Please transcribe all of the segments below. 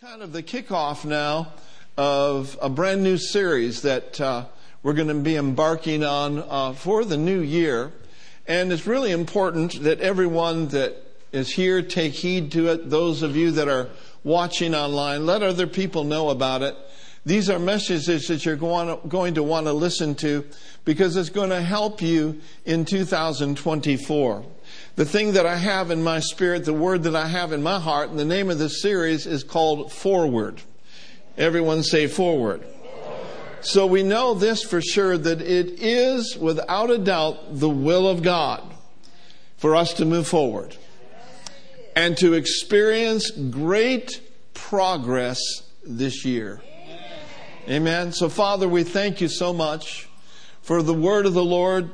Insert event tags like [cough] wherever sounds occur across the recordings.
kind of the kickoff now of a brand new series that uh, we're going to be embarking on uh, for the new year. And it's really important that everyone that is here take heed to it. Those of you that are watching online, let other people know about it. These are messages that you're going to want to listen to because it's going to help you in 2024. The thing that I have in my spirit, the word that I have in my heart, and the name of this series is called Forward. Everyone say forward. So we know this for sure that it is without a doubt the will of God for us to move forward and to experience great progress this year. Amen. So Father, we thank you so much for the word of the Lord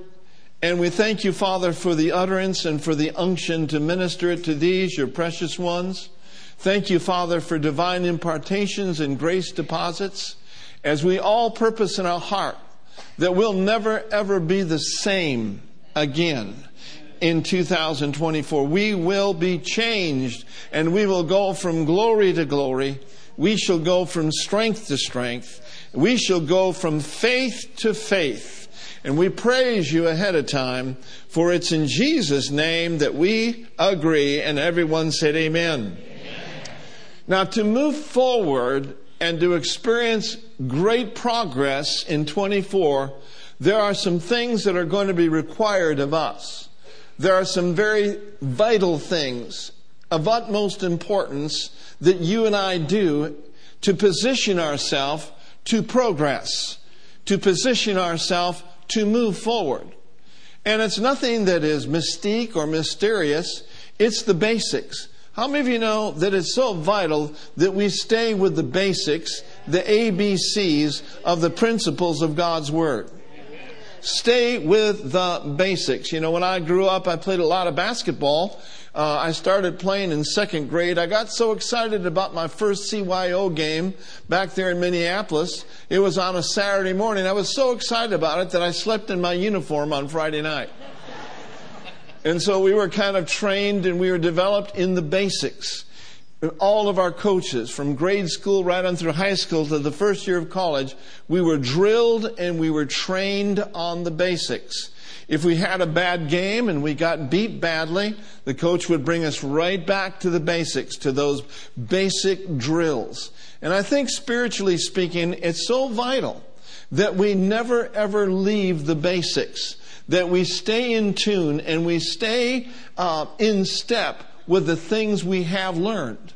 and we thank you, Father, for the utterance and for the unction to minister it to these, your precious ones. Thank you, Father, for divine impartations and grace deposits as we all purpose in our heart that we'll never ever be the same again in 2024. We will be changed and we will go from glory to glory. We shall go from strength to strength. We shall go from faith to faith and we praise you ahead of time, for it's in Jesus' name that we agree, and everyone said amen. amen. Now, to move forward and to experience great progress in 24, there are some things that are going to be required of us. There are some very vital things of utmost importance that you and I do to position ourselves to progress, to position ourselves to move forward. And it's nothing that is mystique or mysterious, it's the basics. How many of you know that it's so vital that we stay with the basics, the ABCs of the principles of God's Word? Stay with the basics. You know, when I grew up, I played a lot of basketball. Uh, I started playing in second grade. I got so excited about my first CYO game back there in Minneapolis. It was on a Saturday morning. I was so excited about it that I slept in my uniform on Friday night. And so we were kind of trained and we were developed in the basics all of our coaches from grade school right on through high school to the first year of college, we were drilled and we were trained on the basics. If we had a bad game and we got beat badly, the coach would bring us right back to the basics, to those basic drills. And I think spiritually speaking, it's so vital that we never ever leave the basics, that we stay in tune and we stay uh, in step with the things we have learned.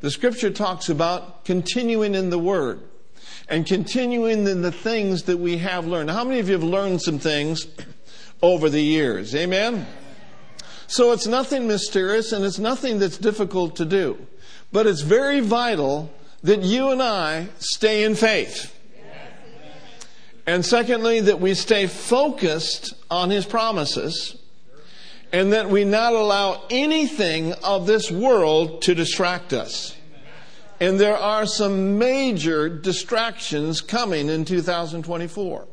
The scripture talks about continuing in the word and continuing in the things that we have learned. How many of you have learned some things over the years? Amen? So it's nothing mysterious and it's nothing that's difficult to do. But it's very vital that you and I stay in faith. And secondly, that we stay focused on His promises and that we not allow anything of this world to distract us. And there are some major distractions coming in 2024.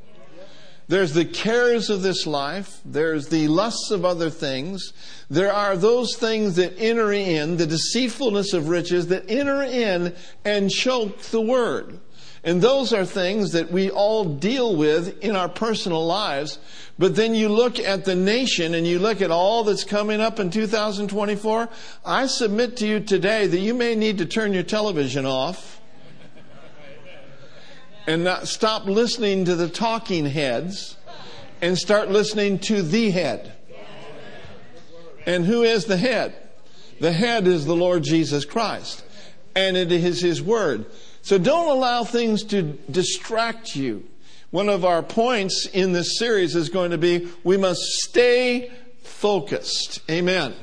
There's the cares of this life. There's the lusts of other things. There are those things that enter in, the deceitfulness of riches that enter in and choke the word. And those are things that we all deal with in our personal lives. But then you look at the nation and you look at all that's coming up in 2024. I submit to you today that you may need to turn your television off and not stop listening to the talking heads and start listening to the head. And who is the head? The head is the Lord Jesus Christ. And it is His Word. So don't allow things to distract you. One of our points in this series is going to be we must stay focused. Amen.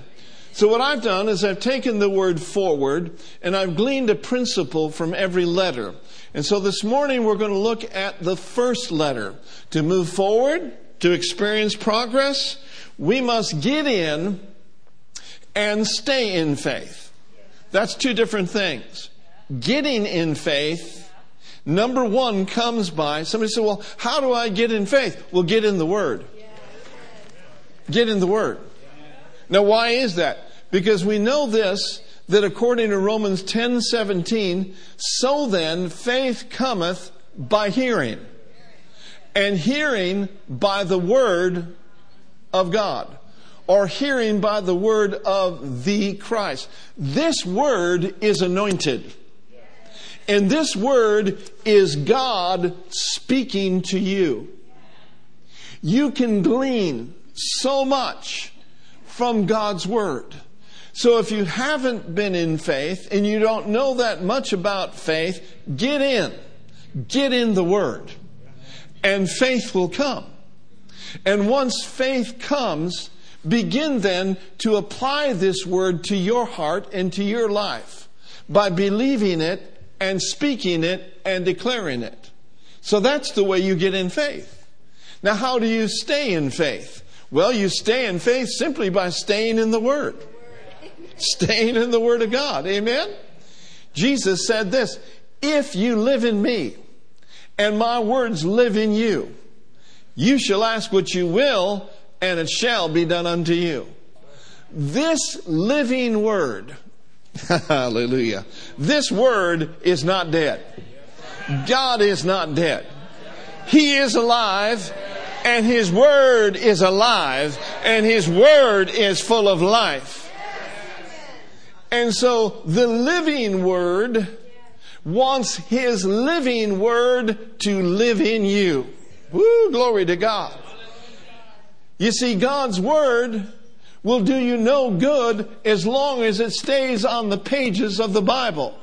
So what I've done is I've taken the word forward and I've gleaned a principle from every letter. And so this morning we're going to look at the first letter. To move forward, to experience progress, we must get in and stay in faith. That's two different things getting in faith, number one comes by somebody said, Well, how do I get in faith? Well, get in the Word. Get in the Word. Now, why is that? Because we know this that according to Romans 10:17, so then faith cometh by hearing, and hearing by the word of God, or hearing by the word of the Christ. This word is anointed. And this word is God speaking to you. You can glean so much from God's word. So if you haven't been in faith and you don't know that much about faith, get in. Get in the word. And faith will come. And once faith comes, begin then to apply this word to your heart and to your life by believing it and speaking it and declaring it. So that's the way you get in faith. Now, how do you stay in faith? Well, you stay in faith simply by staying in the Word. Staying in the Word of God. Amen? Jesus said this If you live in me and my words live in you, you shall ask what you will, and it shall be done unto you. This living Word, [laughs] Hallelujah. This word is not dead. God is not dead. He is alive and His word is alive and His word is full of life. And so the living word wants His living word to live in you. Woo, glory to God. You see, God's word will do you no good as long as it stays on the pages of the Bible.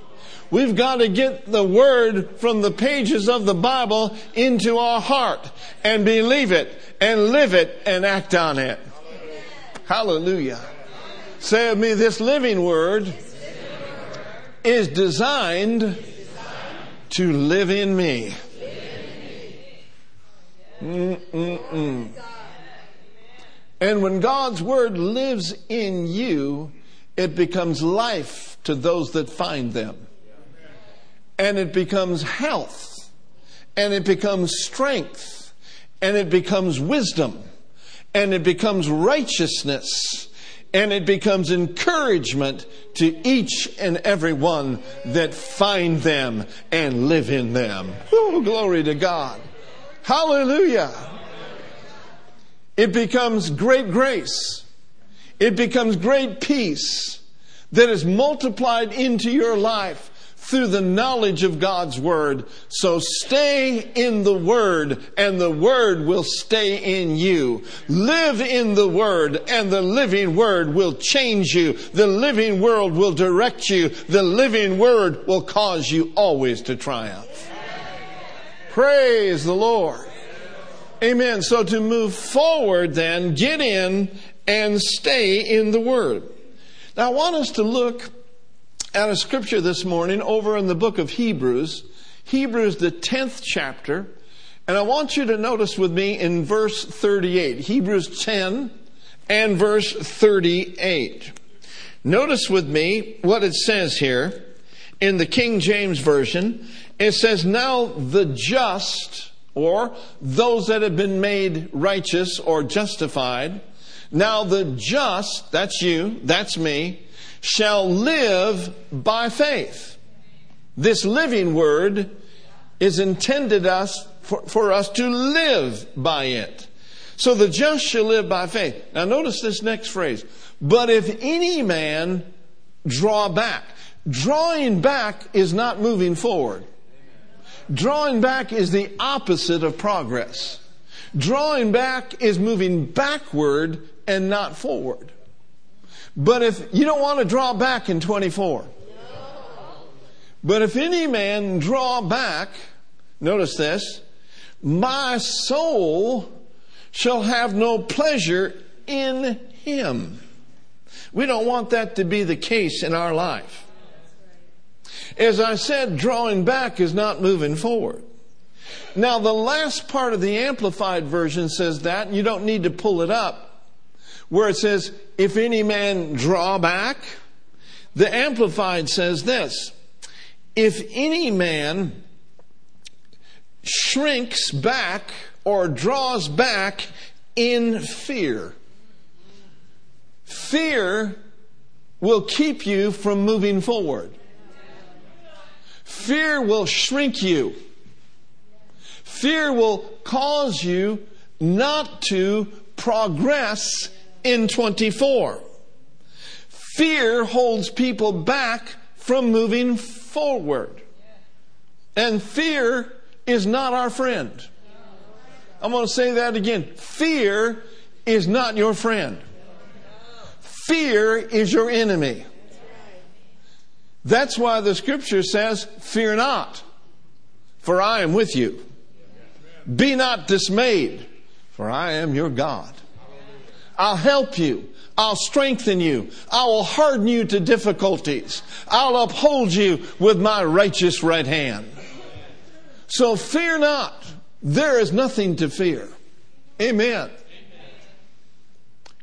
We've got to get the word from the pages of the Bible into our heart and believe it and live it and act on it. Hallelujah. Say of me, this living word is designed to live in me. Mm-mm-mm. And when God's Word lives in you, it becomes life to those that find them. And it becomes health. And it becomes strength. And it becomes wisdom. And it becomes righteousness. And it becomes encouragement to each and every one that find them and live in them. Ooh, glory to God. Hallelujah. It becomes great grace. It becomes great peace that is multiplied into your life through the knowledge of God's Word. So stay in the Word and the Word will stay in you. Live in the Word and the living Word will change you. The living Word will direct you. The living Word will cause you always to triumph. Praise the Lord. Amen. So to move forward then, get in and stay in the Word. Now I want us to look at a scripture this morning over in the book of Hebrews, Hebrews the 10th chapter, and I want you to notice with me in verse 38, Hebrews 10 and verse 38. Notice with me what it says here in the King James Version. It says, Now the just, or those that have been made righteous or justified. Now the just, that's you, that's me, shall live by faith. This living word is intended us for, for us to live by it. So the just shall live by faith. Now notice this next phrase. But if any man draw back, drawing back is not moving forward. Drawing back is the opposite of progress. Drawing back is moving backward and not forward. But if you don't want to draw back in 24. But if any man draw back, notice this, my soul shall have no pleasure in him. We don't want that to be the case in our life. As I said, drawing back is not moving forward. Now, the last part of the Amplified Version says that, you don't need to pull it up, where it says, if any man draw back, the Amplified says this, if any man shrinks back or draws back in fear. Fear will keep you from moving forward. Fear will shrink you. Fear will cause you not to progress in 24. Fear holds people back from moving forward. And fear is not our friend. I'm going to say that again. Fear is not your friend. Fear is your enemy. That's why the scripture says, Fear not, for I am with you. Be not dismayed, for I am your God. I'll help you. I'll strengthen you. I will harden you to difficulties. I'll uphold you with my righteous right hand. So fear not. There is nothing to fear. Amen.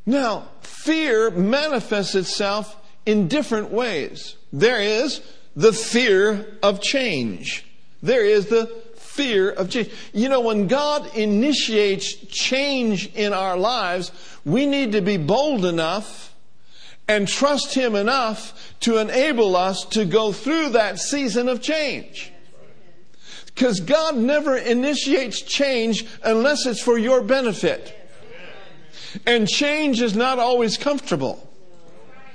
Now, fear manifests itself in different ways. There is the fear of change. There is the fear of change. You know, when God initiates change in our lives, we need to be bold enough and trust Him enough to enable us to go through that season of change. Because God never initiates change unless it's for your benefit. And change is not always comfortable,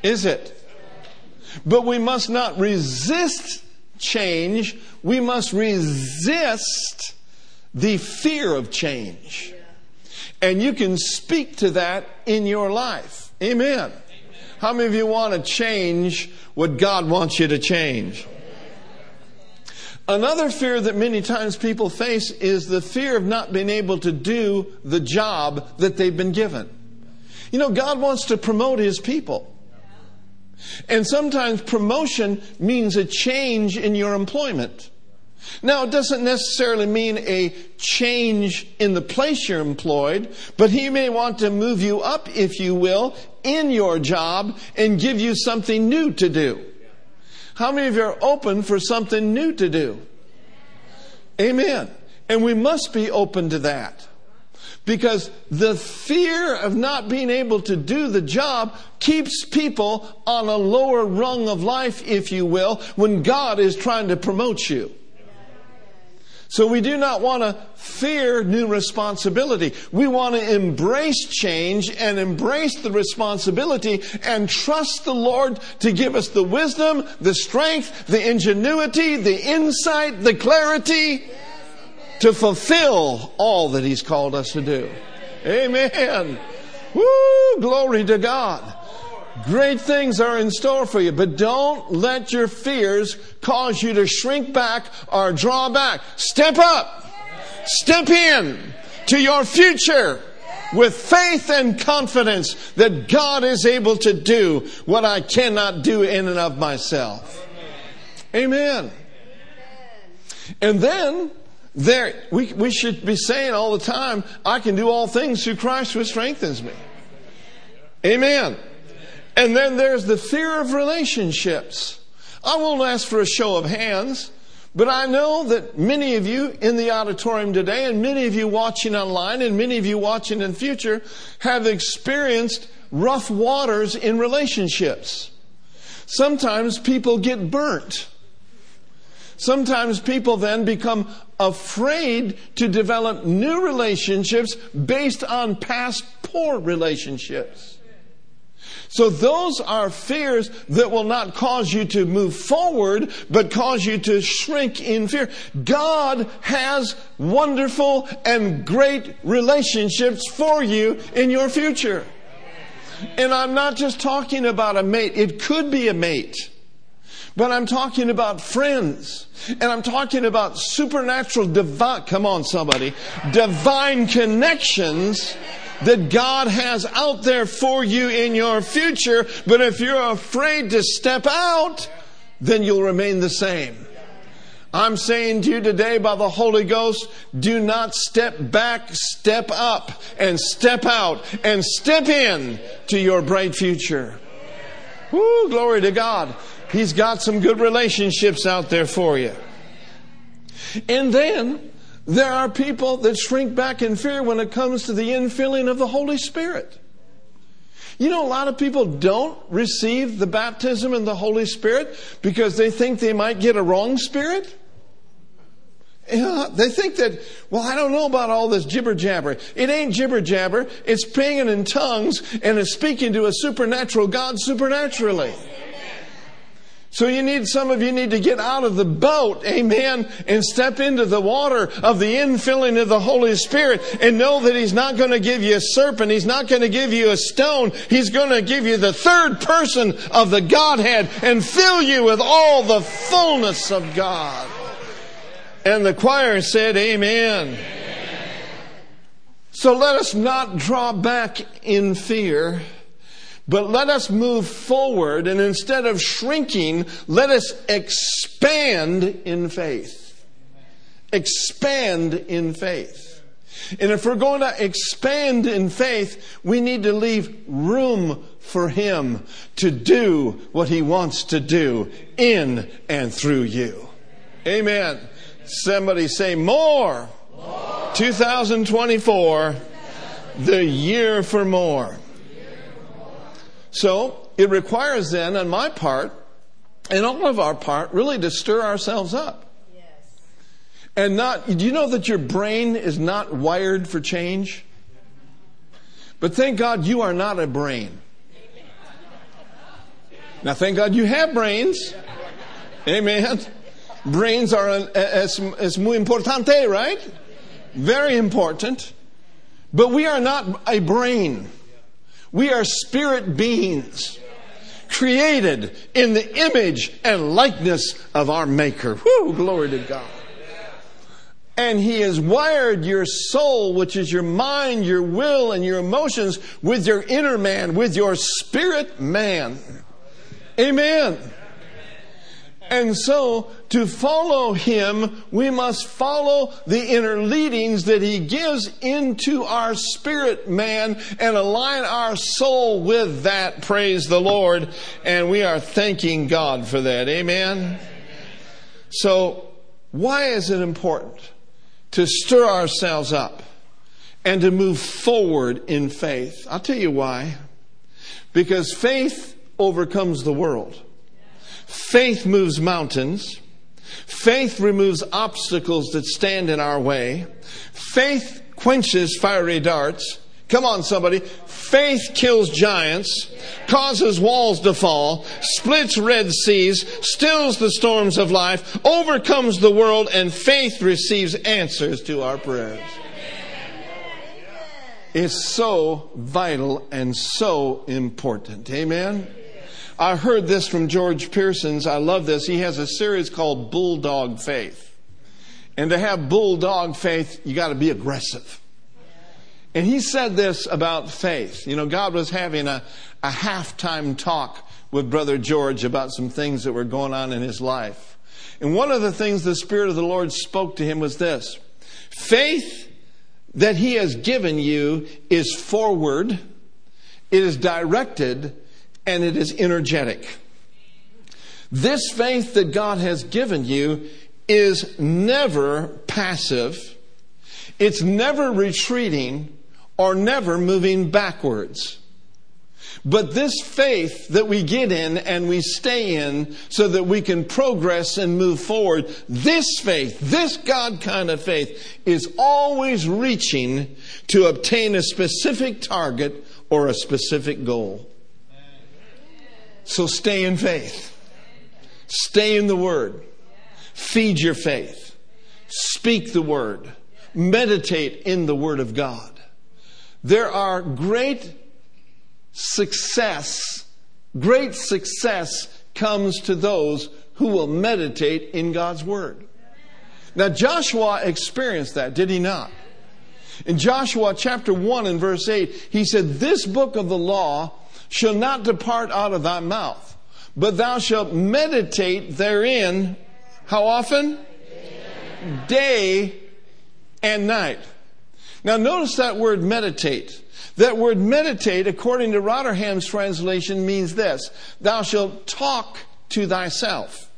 is it? But we must not resist change. We must resist the fear of change. And you can speak to that in your life. Amen. How many of you want to change what God wants you to change? Another fear that many times people face is the fear of not being able to do the job that they've been given. You know, God wants to promote His people. And sometimes promotion means a change in your employment. Now, it doesn't necessarily mean a change in the place you're employed, but he may want to move you up, if you will, in your job and give you something new to do. How many of you are open for something new to do? Amen. And we must be open to that. Because the fear of not being able to do the job keeps people on a lower rung of life, if you will, when God is trying to promote you. So we do not want to fear new responsibility. We want to embrace change and embrace the responsibility and trust the Lord to give us the wisdom, the strength, the ingenuity, the insight, the clarity to fulfill all that He's called us to do. Amen. Woo! Glory to God. Great things are in store for you, but don't let your fears cause you to shrink back or draw back. Step up. Step in to your future with faith and confidence that God is able to do what I cannot do in and of myself. Amen. And then there, we, we should be saying all the time, I can do all things through Christ who strengthens me. Amen. And then there's the fear of relationships. I won't ask for a show of hands, but I know that many of you in the auditorium today, and many of you watching online, and many of you watching in future, have experienced rough waters in relationships. Sometimes people get burnt. Sometimes people then become afraid to develop new relationships based on past poor relationships. So those are fears that will not cause you to move forward, but cause you to shrink in fear. God has wonderful and great relationships for you in your future. And I'm not just talking about a mate. It could be a mate. But I'm talking about friends. And I'm talking about supernatural divine, come on somebody, divine connections that God has out there for you in your future. But if you're afraid to step out, then you'll remain the same. I'm saying to you today by the Holy Ghost, do not step back, step up and step out and step in to your bright future. Woo, glory to God. He's got some good relationships out there for you. And then there are people that shrink back in fear when it comes to the infilling of the Holy Spirit. You know, a lot of people don't receive the baptism in the Holy Spirit because they think they might get a wrong spirit. Yeah, they think that, well, I don't know about all this jibber jabber. It ain't jibber jabber. It's praying in tongues and it's speaking to a supernatural God supernaturally. So you need, some of you need to get out of the boat, amen, and step into the water of the infilling of the Holy Spirit and know that He's not going to give you a serpent. He's not going to give you a stone. He's going to give you the third person of the Godhead and fill you with all the fullness of God. And the choir said, Amen. So let us not draw back in fear, but let us move forward. And instead of shrinking, let us expand in faith. Expand in faith. And if we're going to expand in faith, we need to leave room for Him to do what He wants to do in and through you. Amen. Somebody say more. more. 2024, the year for more. So it requires then, on my part, and all of our part, really to stir ourselves up. Yes. And not, do you know that your brain is not wired for change? But thank God you are not a brain. Now, thank God you have brains. Amen. Brains are es, es muy importante, right? Very important. But we are not a brain. We are spirit beings created in the image and likeness of our Maker. Whoo, glory to God. And He has wired your soul, which is your mind, your will, and your emotions, with your inner man, with your spirit man. Amen. And so, to follow him, we must follow the inner leadings that he gives into our spirit man and align our soul with that. Praise the Lord. And we are thanking God for that. Amen. So, why is it important to stir ourselves up and to move forward in faith? I'll tell you why. Because faith overcomes the world. Faith moves mountains. Faith removes obstacles that stand in our way. Faith quenches fiery darts. Come on, somebody. Faith kills giants, causes walls to fall, splits red seas, stills the storms of life, overcomes the world, and faith receives answers to our prayers. It's so vital and so important. Amen. I heard this from George Pearsons. I love this. He has a series called Bulldog Faith. And to have bulldog faith, you got to be aggressive. And he said this about faith. You know, God was having a, a halftime talk with Brother George about some things that were going on in his life. And one of the things the Spirit of the Lord spoke to him was this faith that he has given you is forward, it is directed, and it is energetic. This faith that God has given you is never passive. It's never retreating or never moving backwards. But this faith that we get in and we stay in so that we can progress and move forward, this faith, this God kind of faith, is always reaching to obtain a specific target or a specific goal. So stay in faith. Stay in the Word. Feed your faith. Speak the Word. Meditate in the Word of God. There are great success, great success comes to those who will meditate in God's Word. Now, Joshua experienced that, did he not? In Joshua chapter 1 and verse 8, he said, This book of the law shall not depart out of thy mouth, but thou shalt meditate therein. How often? Day and night. Now notice that word meditate. That word meditate, according to Rotherham's translation, means this. Thou shalt talk to thyself.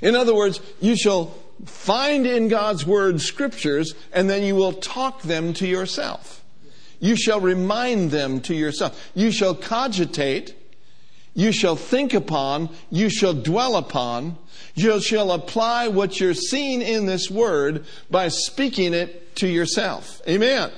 In other words, you shall find in God's word scriptures and then you will talk them to yourself. You shall remind them to yourself. You shall cogitate. You shall think upon. You shall dwell upon. You shall apply what you're seeing in this word by speaking it to yourself. Amen.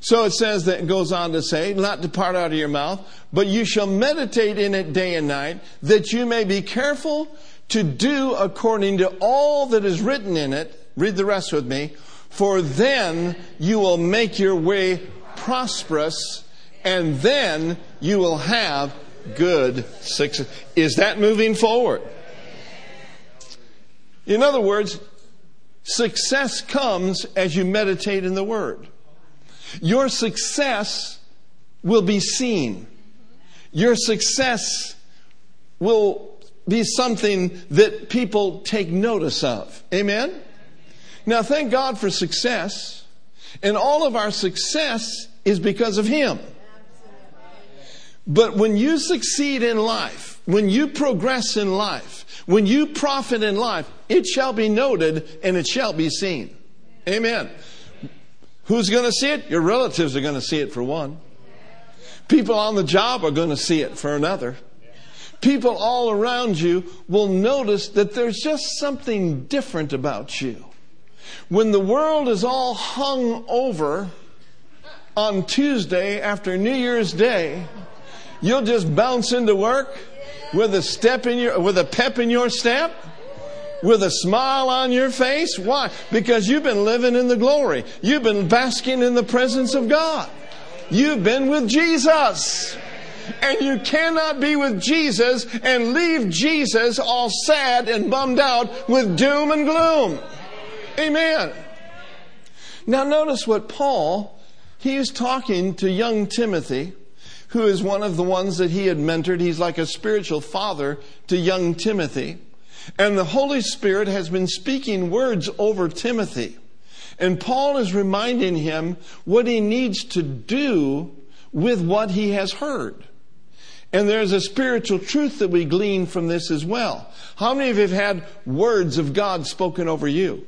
So it says that it goes on to say, not depart out of your mouth, but you shall meditate in it day and night, that you may be careful to do according to all that is written in it. Read the rest with me. For then you will make your way prosperous, and then you will have good success. Is that moving forward? In other words, success comes as you meditate in the Word. Your success will be seen. Your success will be something that people take notice of. Amen? Now, thank God for success. And all of our success is because of Him. But when you succeed in life, when you progress in life, when you profit in life, it shall be noted and it shall be seen. Amen. Who's going to see it? Your relatives are going to see it for one. People on the job are going to see it for another. People all around you will notice that there's just something different about you. When the world is all hung over on Tuesday after New Year's Day, you'll just bounce into work with a step in your with a pep in your step with a smile on your face. Why? Because you've been living in the glory. You've been basking in the presence of God. You've been with Jesus. And you cannot be with Jesus and leave Jesus all sad and bummed out with doom and gloom. Amen. Now notice what Paul, he is talking to young Timothy, who is one of the ones that he had mentored. He's like a spiritual father to young Timothy. And the Holy Spirit has been speaking words over Timothy. And Paul is reminding him what he needs to do with what he has heard. And there's a spiritual truth that we glean from this as well. How many of you have had words of God spoken over you?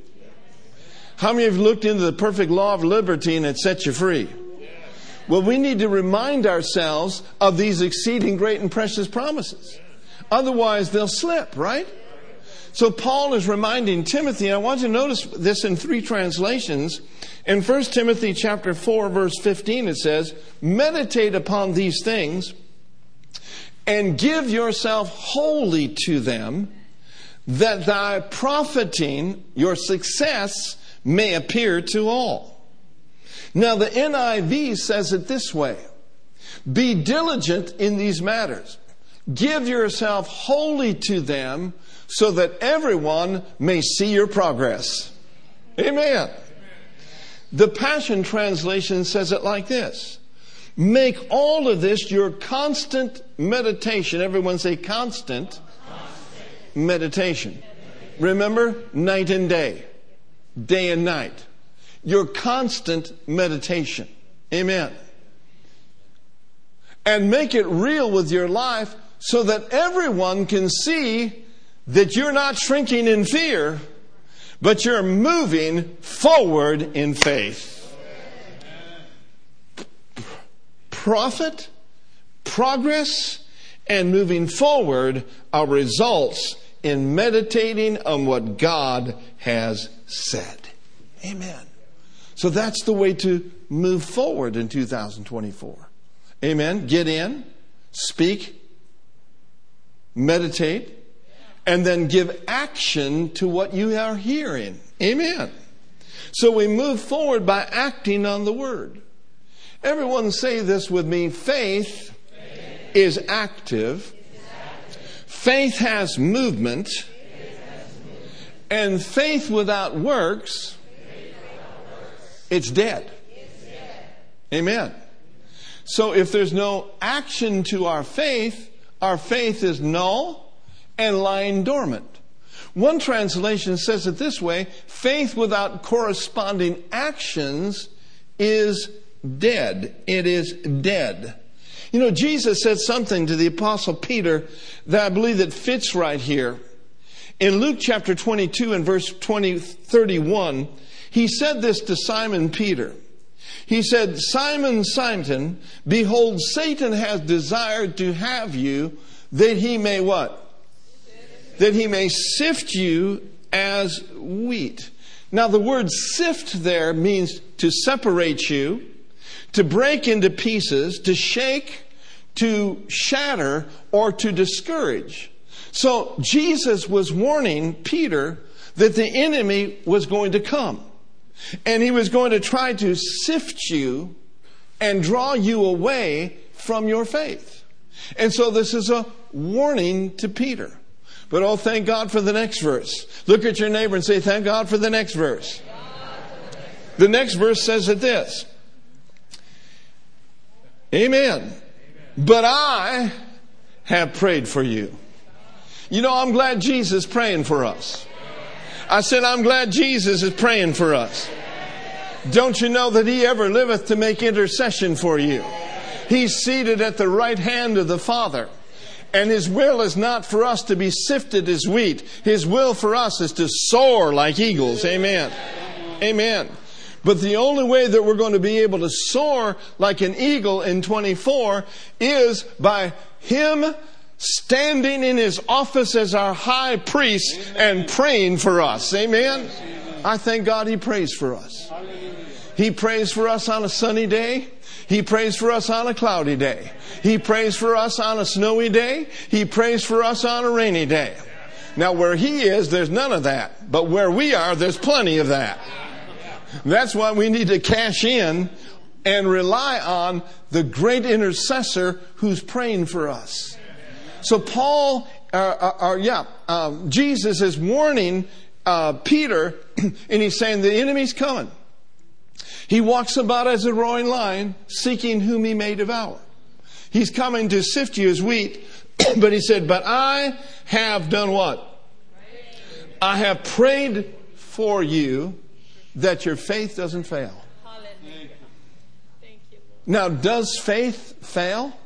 How many have looked into the perfect law of liberty and it sets you free? Well, we need to remind ourselves of these exceeding great and precious promises. Otherwise, they'll slip, right? So Paul is reminding Timothy, and I want you to notice this in three translations. In 1 Timothy chapter 4 verse 15 it says, meditate upon these things and give yourself wholly to them that thy profiting, your success may appear to all. Now the NIV says it this way. Be diligent in these matters. Give yourself wholly to them so that everyone may see your progress. Amen. The Passion Translation says it like this. Make all of this your constant meditation. Everyone say constant, constant. meditation. Remember, night and day, day and night. Your constant meditation. Amen. And make it real with your life so that everyone can see that you're not shrinking in fear, but you're moving forward in faith. Profit, progress, and moving forward are results in meditating on what God has said. Amen. So that's the way to move forward in 2024. Amen. Get in, speak, meditate, and then give action to what you are hearing. Amen. So we move forward by acting on the word. Everyone say this with me. Faith, Faith. Is, active. Faith has movement. And faith without works, it's dead. Amen. So if there's no action to our faith, our faith is null and lying dormant. One translation says it this way faith without corresponding actions is dead. It is dead. You know, Jesus said something to the apostle Peter that I believe that fits right here. In Luke chapter 22 and verse 20, 31, he said this to Simon Peter. He said, Simon, Simon, behold, Satan has desired to have you that he may what? That he may sift you as wheat. Now, the word sift there means to separate you, to break into pieces, to shake, to shatter, or to discourage. So, Jesus was warning Peter that the enemy was going to come. And he was going to try to sift you and draw you away from your faith. And so this is a warning to Peter. But oh, thank God for the next verse. Look at your neighbor and say, Thank God for the next verse. The next verse says it this Amen. But I have prayed for you. You know, I'm glad Jesus is praying for us. I said, I'm glad Jesus is praying for us. Don't you know that he ever liveth to make intercession for you? He's seated at the right hand of the Father. And His will is not for us to be sifted as wheat. His will for us is to soar like eagles. Amen. Amen. But the only way that we're going to be able to soar like an eagle in 24 is by Him standing in His office as our high priest and praying for us. Amen. I thank God He prays for us. He prays for us on a sunny day. He prays for us on a cloudy day. He prays for us on a snowy day. He prays for us on a rainy day. Now, where He is, there's none of that. But where we are, there's plenty of that. That's why we need to cash in and rely on the great intercessor who's praying for us. So, Paul, uh, uh, uh, yeah, um, Jesus is warning uh, Peter, [clears throat] and he's saying the enemy's coming. He walks about as a roaring lion, seeking whom he may devour. He's coming to sift you as wheat, [clears throat] but he said, But I have done what? I have prayed for you that your faith doesn't fail. Now, does faith fail?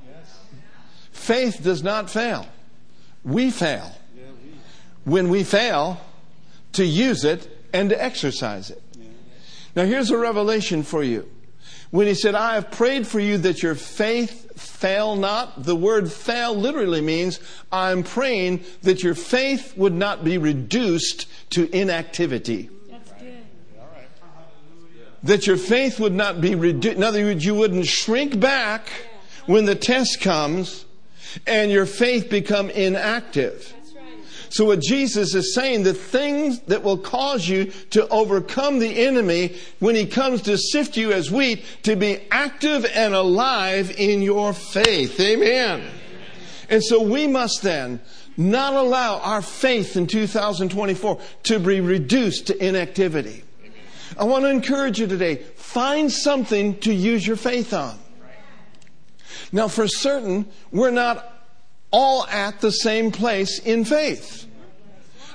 Faith does not fail. We fail. When we fail, to use it and to exercise it. Now, here's a revelation for you. When he said, I have prayed for you that your faith fail not, the word fail literally means I'm praying that your faith would not be reduced to inactivity. That your faith would not be reduced. In other words, you wouldn't shrink back when the test comes and your faith become inactive. So what Jesus is saying, the things that will cause you to overcome the enemy when he comes to sift you as wheat, to be active and alive in your faith. Amen. And so we must then not allow our faith in 2024 to be reduced to inactivity. I want to encourage you today, find something to use your faith on. Now, for certain, we're not all at the same place in faith.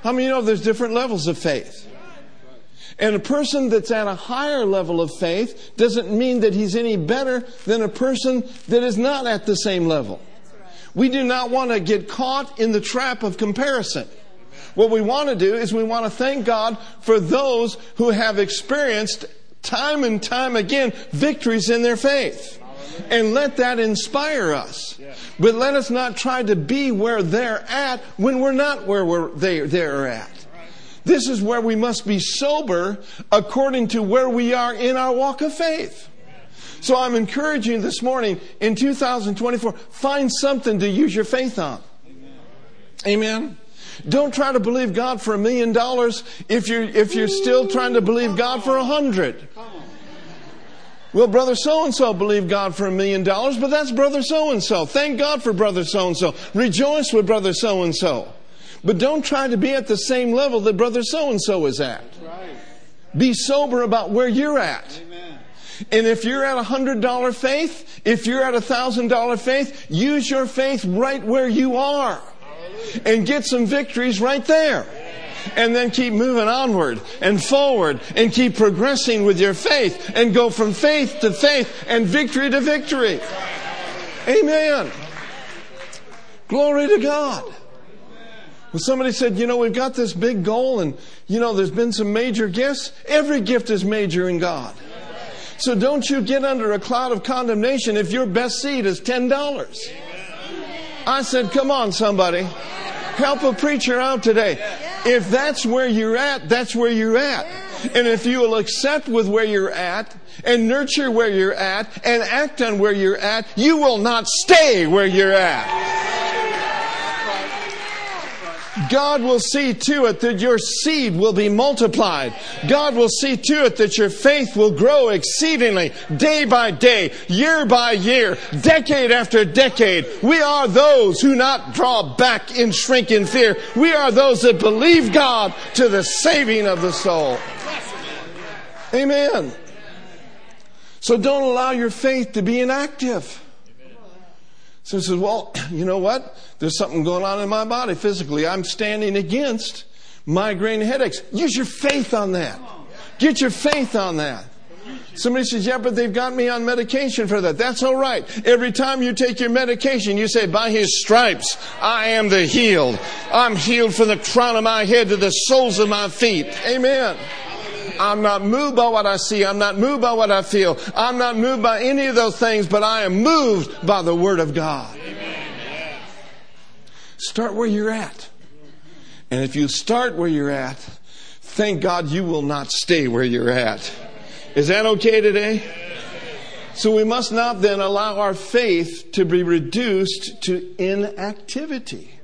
How many you know there's different levels of faith? And a person that's at a higher level of faith doesn't mean that he's any better than a person that is not at the same level. We do not want to get caught in the trap of comparison. What we want to do is we want to thank God for those who have experienced time and time again victories in their faith and let that inspire us. But let us not try to be where they're at when we're not where we're, they, they're at. This is where we must be sober according to where we are in our walk of faith. So I'm encouraging this morning in 2024, find something to use your faith on. Amen. Don't try to believe God for a million dollars if you're, if you're still trying to believe God for a hundred. Well, brother so and so believed God for a million dollars, but that's brother so and so. Thank God for brother so and so. Rejoice with brother so and so. But don't try to be at the same level that brother so and so is at. Be sober about where you're at. And if you're at a hundred dollar faith, if you're at a thousand dollar faith, use your faith right where you are. And get some victories right there and then keep moving onward and forward and keep progressing with your faith and go from faith to faith and victory to victory. Amen. Glory to God. When somebody said, you know, we've got this big goal and, you know, there's been some major gifts. Every gift is major in God. So don't you get under a cloud of condemnation if your best seed is $10. I said, come on, somebody. Help a preacher out today. If that's where you're at, that's where you're at. And if you will accept with where you're at and nurture where you're at and act on where you're at, you will not stay where you're at. God will see to it that your seed will be multiplied. God will see to it that your faith will grow exceedingly day by day, year by year, decade after decade. We are those who not draw back in shrink in fear. We are those that believe God to the saving of the soul. Amen. So don't allow your faith to be inactive. So he says, well, [clears throat] you know what? There's something going on in my body physically. I'm standing against migraine headaches. Use your faith on that. Get your faith on that. Somebody says, yeah, but they've got me on medication for that. That's all right. Every time you take your medication, you say, by his stripes, I am the healed. I'm healed from the crown of my head to the soles of my feet. Amen. I'm not moved by what I see. I'm not moved by what I feel. I'm not moved by any of those things, but I am moved by the Word of God. Amen. Start where you're at. And if you start where you're at, thank God you will not stay where you're at. Is that okay today? So we must not then allow our faith to be reduced to inactivity.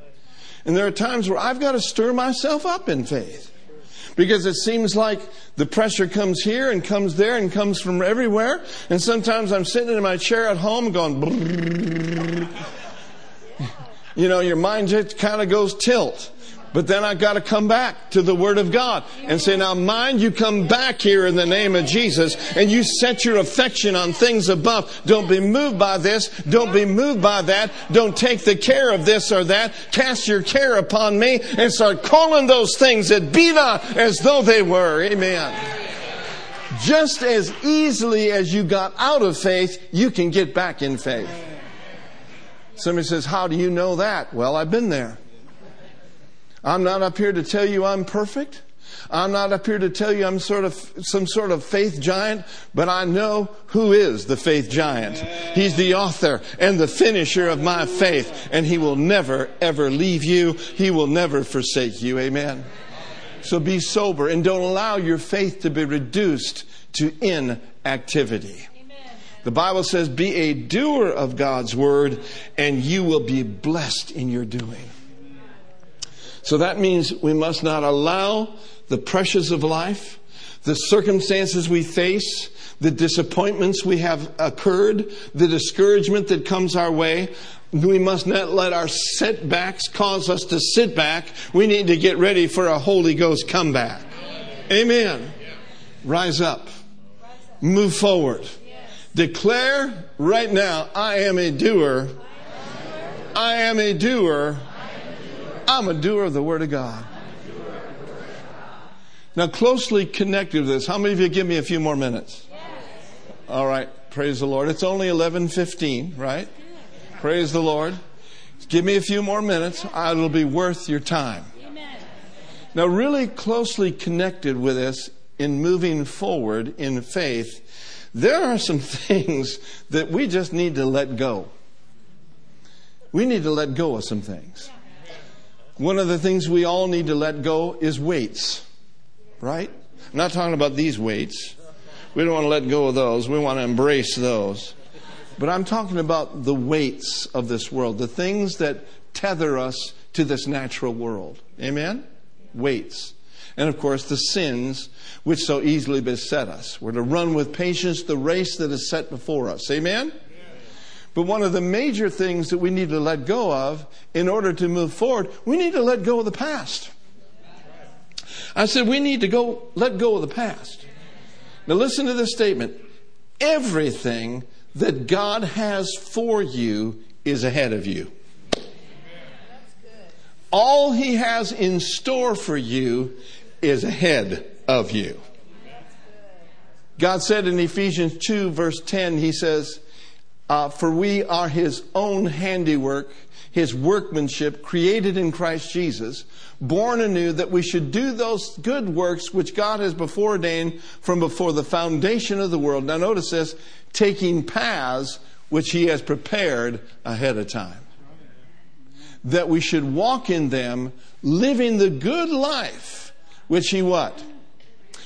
And there are times where I've got to stir myself up in faith. Because it seems like the pressure comes here and comes there and comes from everywhere. And sometimes I'm sitting in my chair at home going, [laughs] you know, your mind just kind of goes tilt. But then I've got to come back to the Word of God and say, now mind you come back here in the name of Jesus and you set your affection on things above. Don't be moved by this. Don't be moved by that. Don't take the care of this or that. Cast your care upon me and start calling those things that be not as though they were. Amen. Just as easily as you got out of faith, you can get back in faith. Somebody says, how do you know that? Well, I've been there. I'm not up here to tell you I'm perfect. I'm not up here to tell you I'm sort of some sort of faith giant, but I know who is the faith giant. He's the author and the finisher of my faith, and he will never ever leave you. He will never forsake you. Amen. So be sober and don't allow your faith to be reduced to inactivity. The Bible says, be a doer of God's word, and you will be blessed in your doing. So that means we must not allow the pressures of life, the circumstances we face, the disappointments we have occurred, the discouragement that comes our way. We must not let our setbacks cause us to sit back. We need to get ready for a Holy Ghost comeback. Amen. Rise up. Move forward. Declare right now, I am a doer. I am a doer I'm a doer of the Word of God. Now, closely connected to this, how many of you give me a few more minutes? All right, praise the Lord. It's only 11:15, right? Praise the Lord. Give me a few more minutes. It'll be worth your time. Now, really closely connected with this in moving forward in faith, there are some [laughs] things that we just need to let go. We need to let go of some things. One of the things we all need to let go is weights, right? I'm not talking about these weights. We don't want to let go of those. We want to embrace those. But I'm talking about the weights of this world, the things that tether us to this natural world. Amen? Weights. And of course, the sins which so easily beset us. We're to run with patience the race that is set before us. Amen? But one of the major things that we need to let go of in order to move forward, we need to let go of the past. I said we need to go let go of the past. Now listen to this statement. Everything that God has for you is ahead of you. All he has in store for you is ahead of you. God said in Ephesians 2 verse 10, he says, uh, for we are his own handiwork, his workmanship created in Christ Jesus, born anew, that we should do those good works which God has before ordained from before the foundation of the world. Now, notice this taking paths which he has prepared ahead of time. That we should walk in them, living the good life which he what?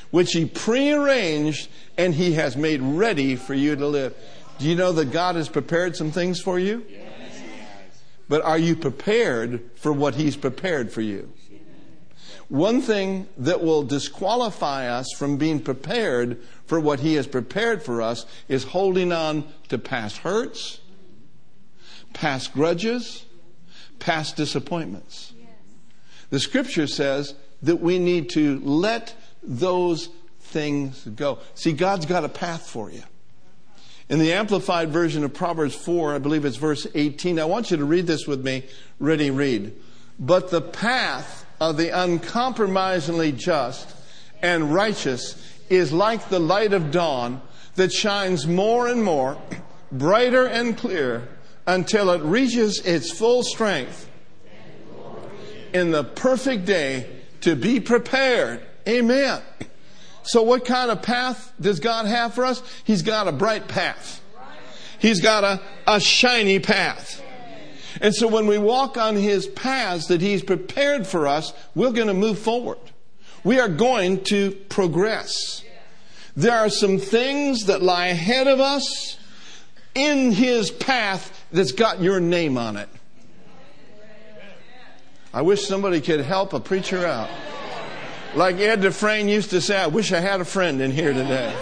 Which he prearranged and he has made ready for you to live. Do you know that God has prepared some things for you? Yes. But are you prepared for what He's prepared for you? One thing that will disqualify us from being prepared for what He has prepared for us is holding on to past hurts, past grudges, past disappointments. The scripture says that we need to let those things go. See, God's got a path for you. In the Amplified version of Proverbs 4, I believe it's verse 18, I want you to read this with me. Ready, read. But the path of the uncompromisingly just and righteous is like the light of dawn that shines more and more, brighter and clear, until it reaches its full strength in the perfect day to be prepared. Amen. So, what kind of path does God have for us? He's got a bright path, He's got a, a shiny path. And so, when we walk on His paths that He's prepared for us, we're going to move forward. We are going to progress. There are some things that lie ahead of us in His path that's got your name on it. I wish somebody could help a preacher out. Like Ed Dufresne used to say, I wish I had a friend in here today.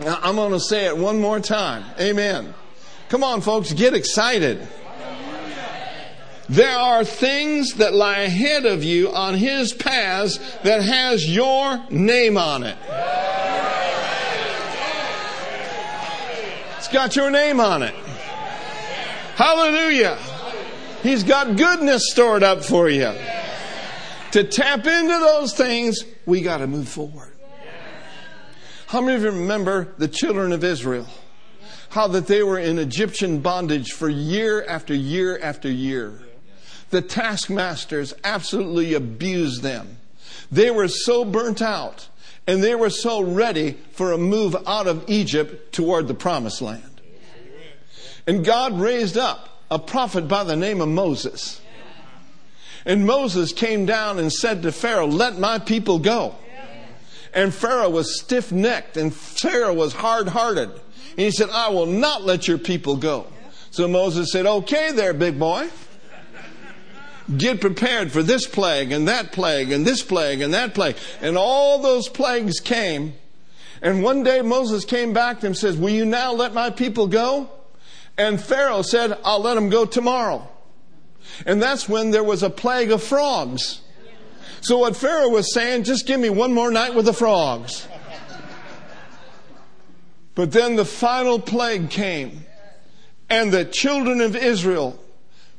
Now, I'm going to say it one more time. Amen. Come on, folks, get excited. There are things that lie ahead of you on His paths that has your name on it. It's got your name on it. Hallelujah. He's got goodness stored up for you. To tap into those things, we got to move forward. How many of you remember the children of Israel? How that they were in Egyptian bondage for year after year after year. The taskmasters absolutely abused them. They were so burnt out and they were so ready for a move out of Egypt toward the promised land. And God raised up a prophet by the name of Moses. And Moses came down and said to Pharaoh, Let my people go. And Pharaoh was stiff necked and Pharaoh was hard hearted. And he said, I will not let your people go. So Moses said, Okay, there, big boy. Get prepared for this plague and that plague and this plague and that plague. And all those plagues came. And one day Moses came back to him and says, Will you now let my people go? And Pharaoh said, I'll let them go tomorrow. And that's when there was a plague of frogs. So what Pharaoh was saying, just give me one more night with the frogs. But then the final plague came, and the children of Israel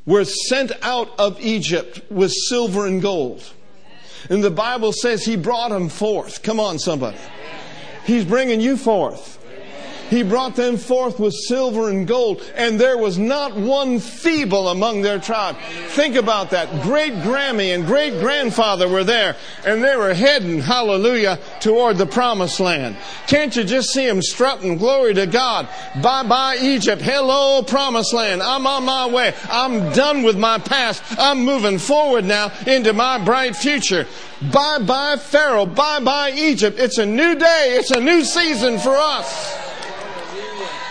were sent out of Egypt with silver and gold. And the Bible says he brought them forth. Come on, somebody. He's bringing you forth. He brought them forth with silver and gold, and there was not one feeble among their tribe. Think about that. Great Grammy and great grandfather were there, and they were heading, hallelujah, toward the promised land. Can't you just see them strutting, glory to God? Bye bye Egypt. Hello, promised land. I'm on my way. I'm done with my past. I'm moving forward now into my bright future. Bye bye Pharaoh. Bye bye Egypt. It's a new day. It's a new season for us.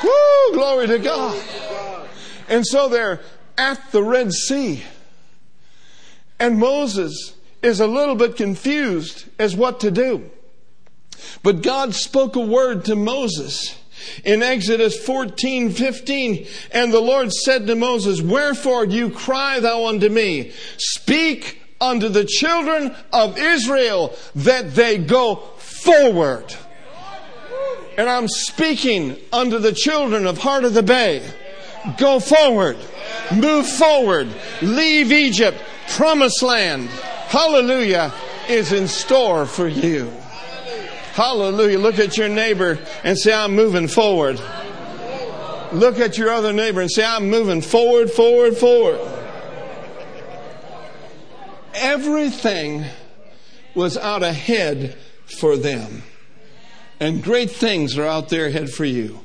Woo, glory to God. And so they're at the Red Sea. And Moses is a little bit confused as what to do. But God spoke a word to Moses in Exodus 14, 15. And the Lord said to Moses, Wherefore do you cry thou unto me? Speak unto the children of Israel that they go forward. And I'm speaking unto the children of Heart of the Bay. Go forward. Move forward. Leave Egypt. Promised land. Hallelujah is in store for you. Hallelujah. Look at your neighbor and say, I'm moving forward. Look at your other neighbor and say, I'm moving forward, forward, forward. Everything was out ahead for them. And great things are out there ahead for you.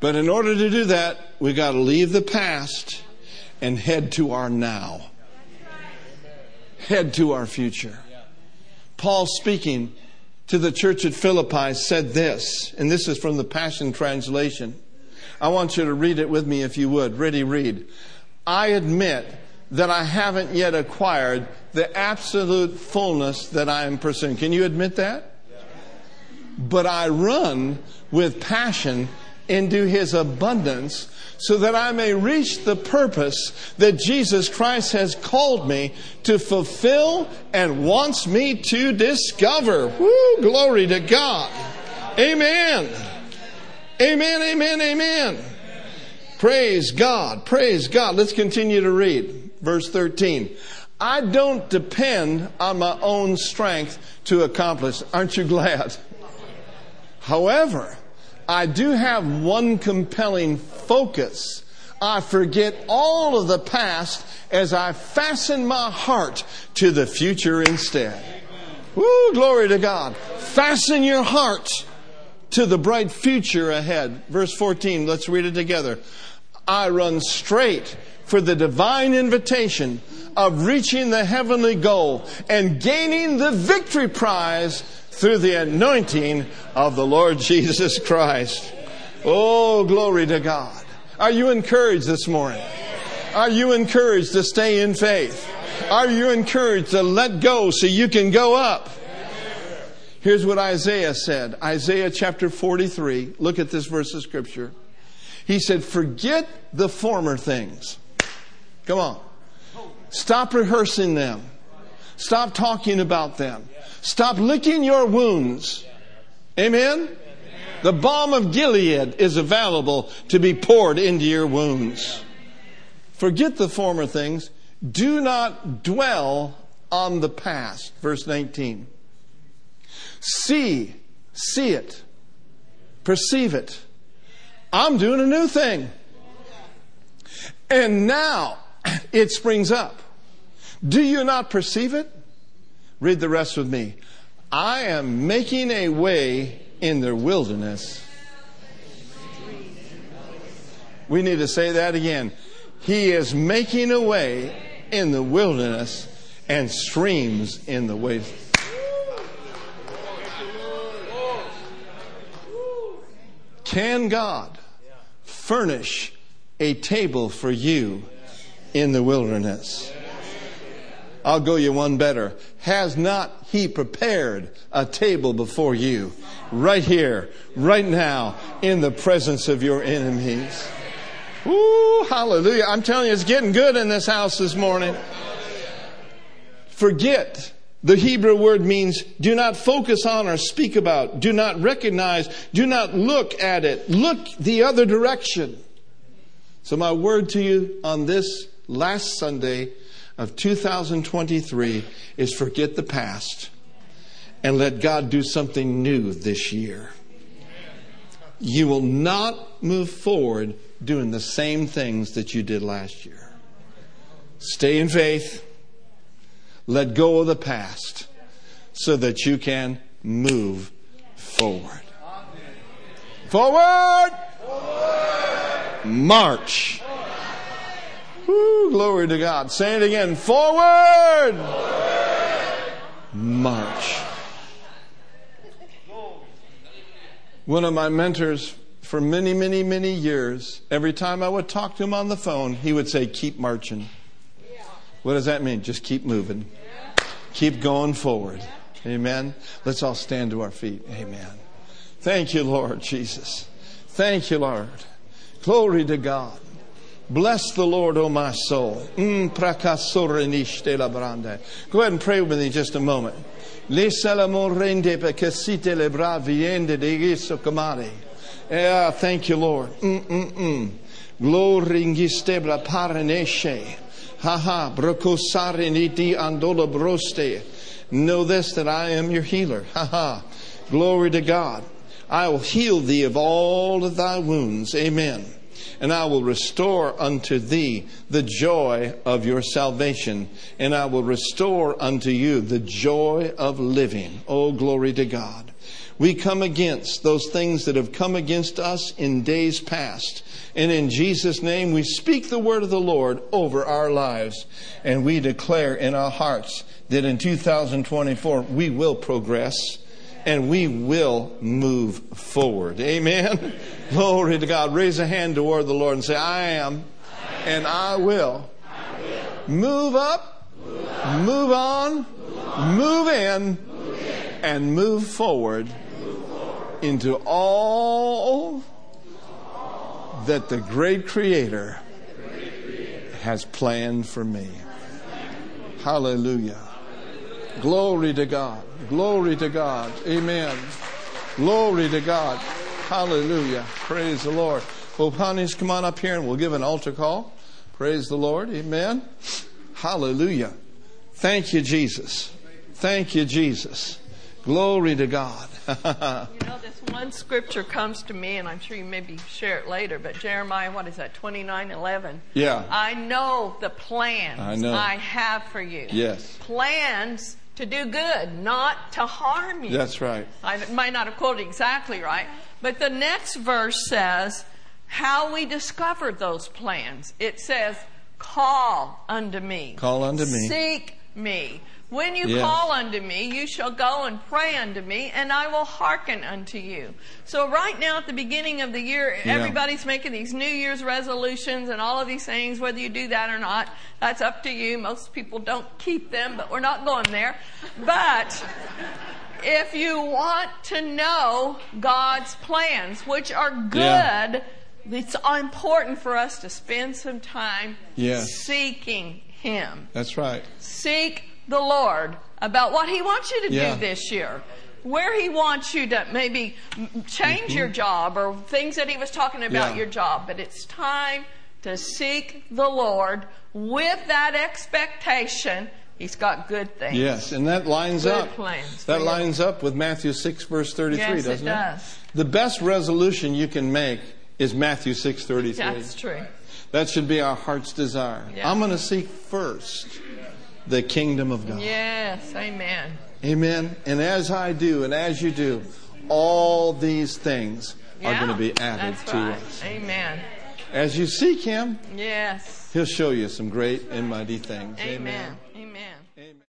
But in order to do that, we got to leave the past and head to our now. Head to our future. Paul speaking to the church at Philippi said this, and this is from the Passion Translation. I want you to read it with me if you would. Ready, read. I admit that I haven't yet acquired the absolute fullness that I am pursuing. Can you admit that? But I run with passion into his abundance so that I may reach the purpose that Jesus Christ has called me to fulfill and wants me to discover. Woo, glory to God. Amen. Amen, amen, amen. Praise God, praise God. Let's continue to read. Verse 13. I don't depend on my own strength to accomplish. Aren't you glad? However, I do have one compelling focus. I forget all of the past as I fasten my heart to the future instead. Woo, glory to God. Fasten your heart to the bright future ahead. Verse 14, let's read it together. I run straight for the divine invitation of reaching the heavenly goal and gaining the victory prize through the anointing of the Lord Jesus Christ. Oh, glory to God. Are you encouraged this morning? Are you encouraged to stay in faith? Are you encouraged to let go so you can go up? Here's what Isaiah said Isaiah chapter 43. Look at this verse of scripture. He said, Forget the former things. Come on. Stop rehearsing them. Stop talking about them. Stop licking your wounds. Amen? The balm of Gilead is available to be poured into your wounds. Forget the former things. Do not dwell on the past. Verse 19. See, see it, perceive it. I'm doing a new thing. And now [clears throat] it springs up. Do you not perceive it? Read the rest with me. I am making a way in the wilderness. We need to say that again. He is making a way in the wilderness and streams in the waste. Can God furnish a table for you in the wilderness? I'll go you one better. Has not He prepared a table before you right here, right now, in the presence of your enemies? Ooh, hallelujah. I'm telling you, it's getting good in this house this morning. Forget. The Hebrew word means do not focus on or speak about, do not recognize, do not look at it. Look the other direction. So, my word to you on this last Sunday of 2023 is forget the past and let God do something new this year. You will not move forward doing the same things that you did last year. Stay in faith. Let go of the past so that you can move forward. Forward! March. Woo, glory to God. Say it again. Forward! Forward. March. One of my mentors for many, many, many years, every time I would talk to him on the phone, he would say, Keep marching. What does that mean? Just keep moving. Keep going forward. Amen. Let's all stand to our feet. Amen. Thank you, Lord Jesus. Thank you, Lord. Glory to God. Bless the Lord, O my soul. Mm, Go ahead and pray with me just a moment. Yeah, eh, thank you, Lord. Mm-mm-mm. Glory ngistebra paraneshe. Ha ha, brokosare niti andola broste. Know this that I am your healer. Ha ha. Glory to God. I will heal thee of all of thy wounds. Amen. And I will restore unto thee the joy of your salvation, and I will restore unto you the joy of living. Oh, glory to God. We come against those things that have come against us in days past. And in Jesus' name, we speak the word of the Lord over our lives. And we declare in our hearts that in 2024, we will progress and we will move forward. Amen. [laughs] Glory to God. Raise a hand toward the Lord and say, I am, and I will, move up, move on, move in, and move forward into all that the great Creator has planned for me. Hallelujah. Glory to God. Glory to God. Amen. Glory to God. Hallelujah. Praise the Lord. Well, honeys, come on up here and we'll give an altar call. Praise the Lord. Amen. Hallelujah. Thank you, Jesus. Thank you, Jesus. Glory to God. [laughs] you know, this one scripture comes to me, and I'm sure you maybe share it later, but Jeremiah, what is that, 29 11? Yeah. I know the plans I know. I have for you. Yes. Plans to do good, not to harm you. That's right. I might not have quoted exactly right, but the next verse says how we discovered those plans. It says, Call unto me. Call unto me. Seek me. When you Yes. call unto me, you shall go and pray unto me, and I will hearken unto you. So, right now at the beginning of the year, Yeah. everybody's making these New Year's resolutions and all of these things, whether you do that or not, that's up to you. Most people don't keep them, but we're not going there. But if you want to know God's plans, which are good, Yeah. it's important for us to spend some time Yes. seeking Him. That's right. Seek the Lord about what He wants you to Yeah. do this year. Where he wants you to maybe change your job or things that he was talking about Mm-hmm. Yeah. your job. But it's time to seek the Lord with that expectation. He's got good things. Yes, and that lines Good up. plans That lines up with Matthew 6 verse 33, Yes, doesn't it? does. The best resolution you can make is Matthew 6:33. That's true. That should be our heart's desire. Yeah. I'm going to seek first the kingdom of God. Yes, amen. Amen. And as I do and as you do, all these things are going to be added to right. us. Amen. As you seek him, Yes. he'll show you some great and mighty things. Amen.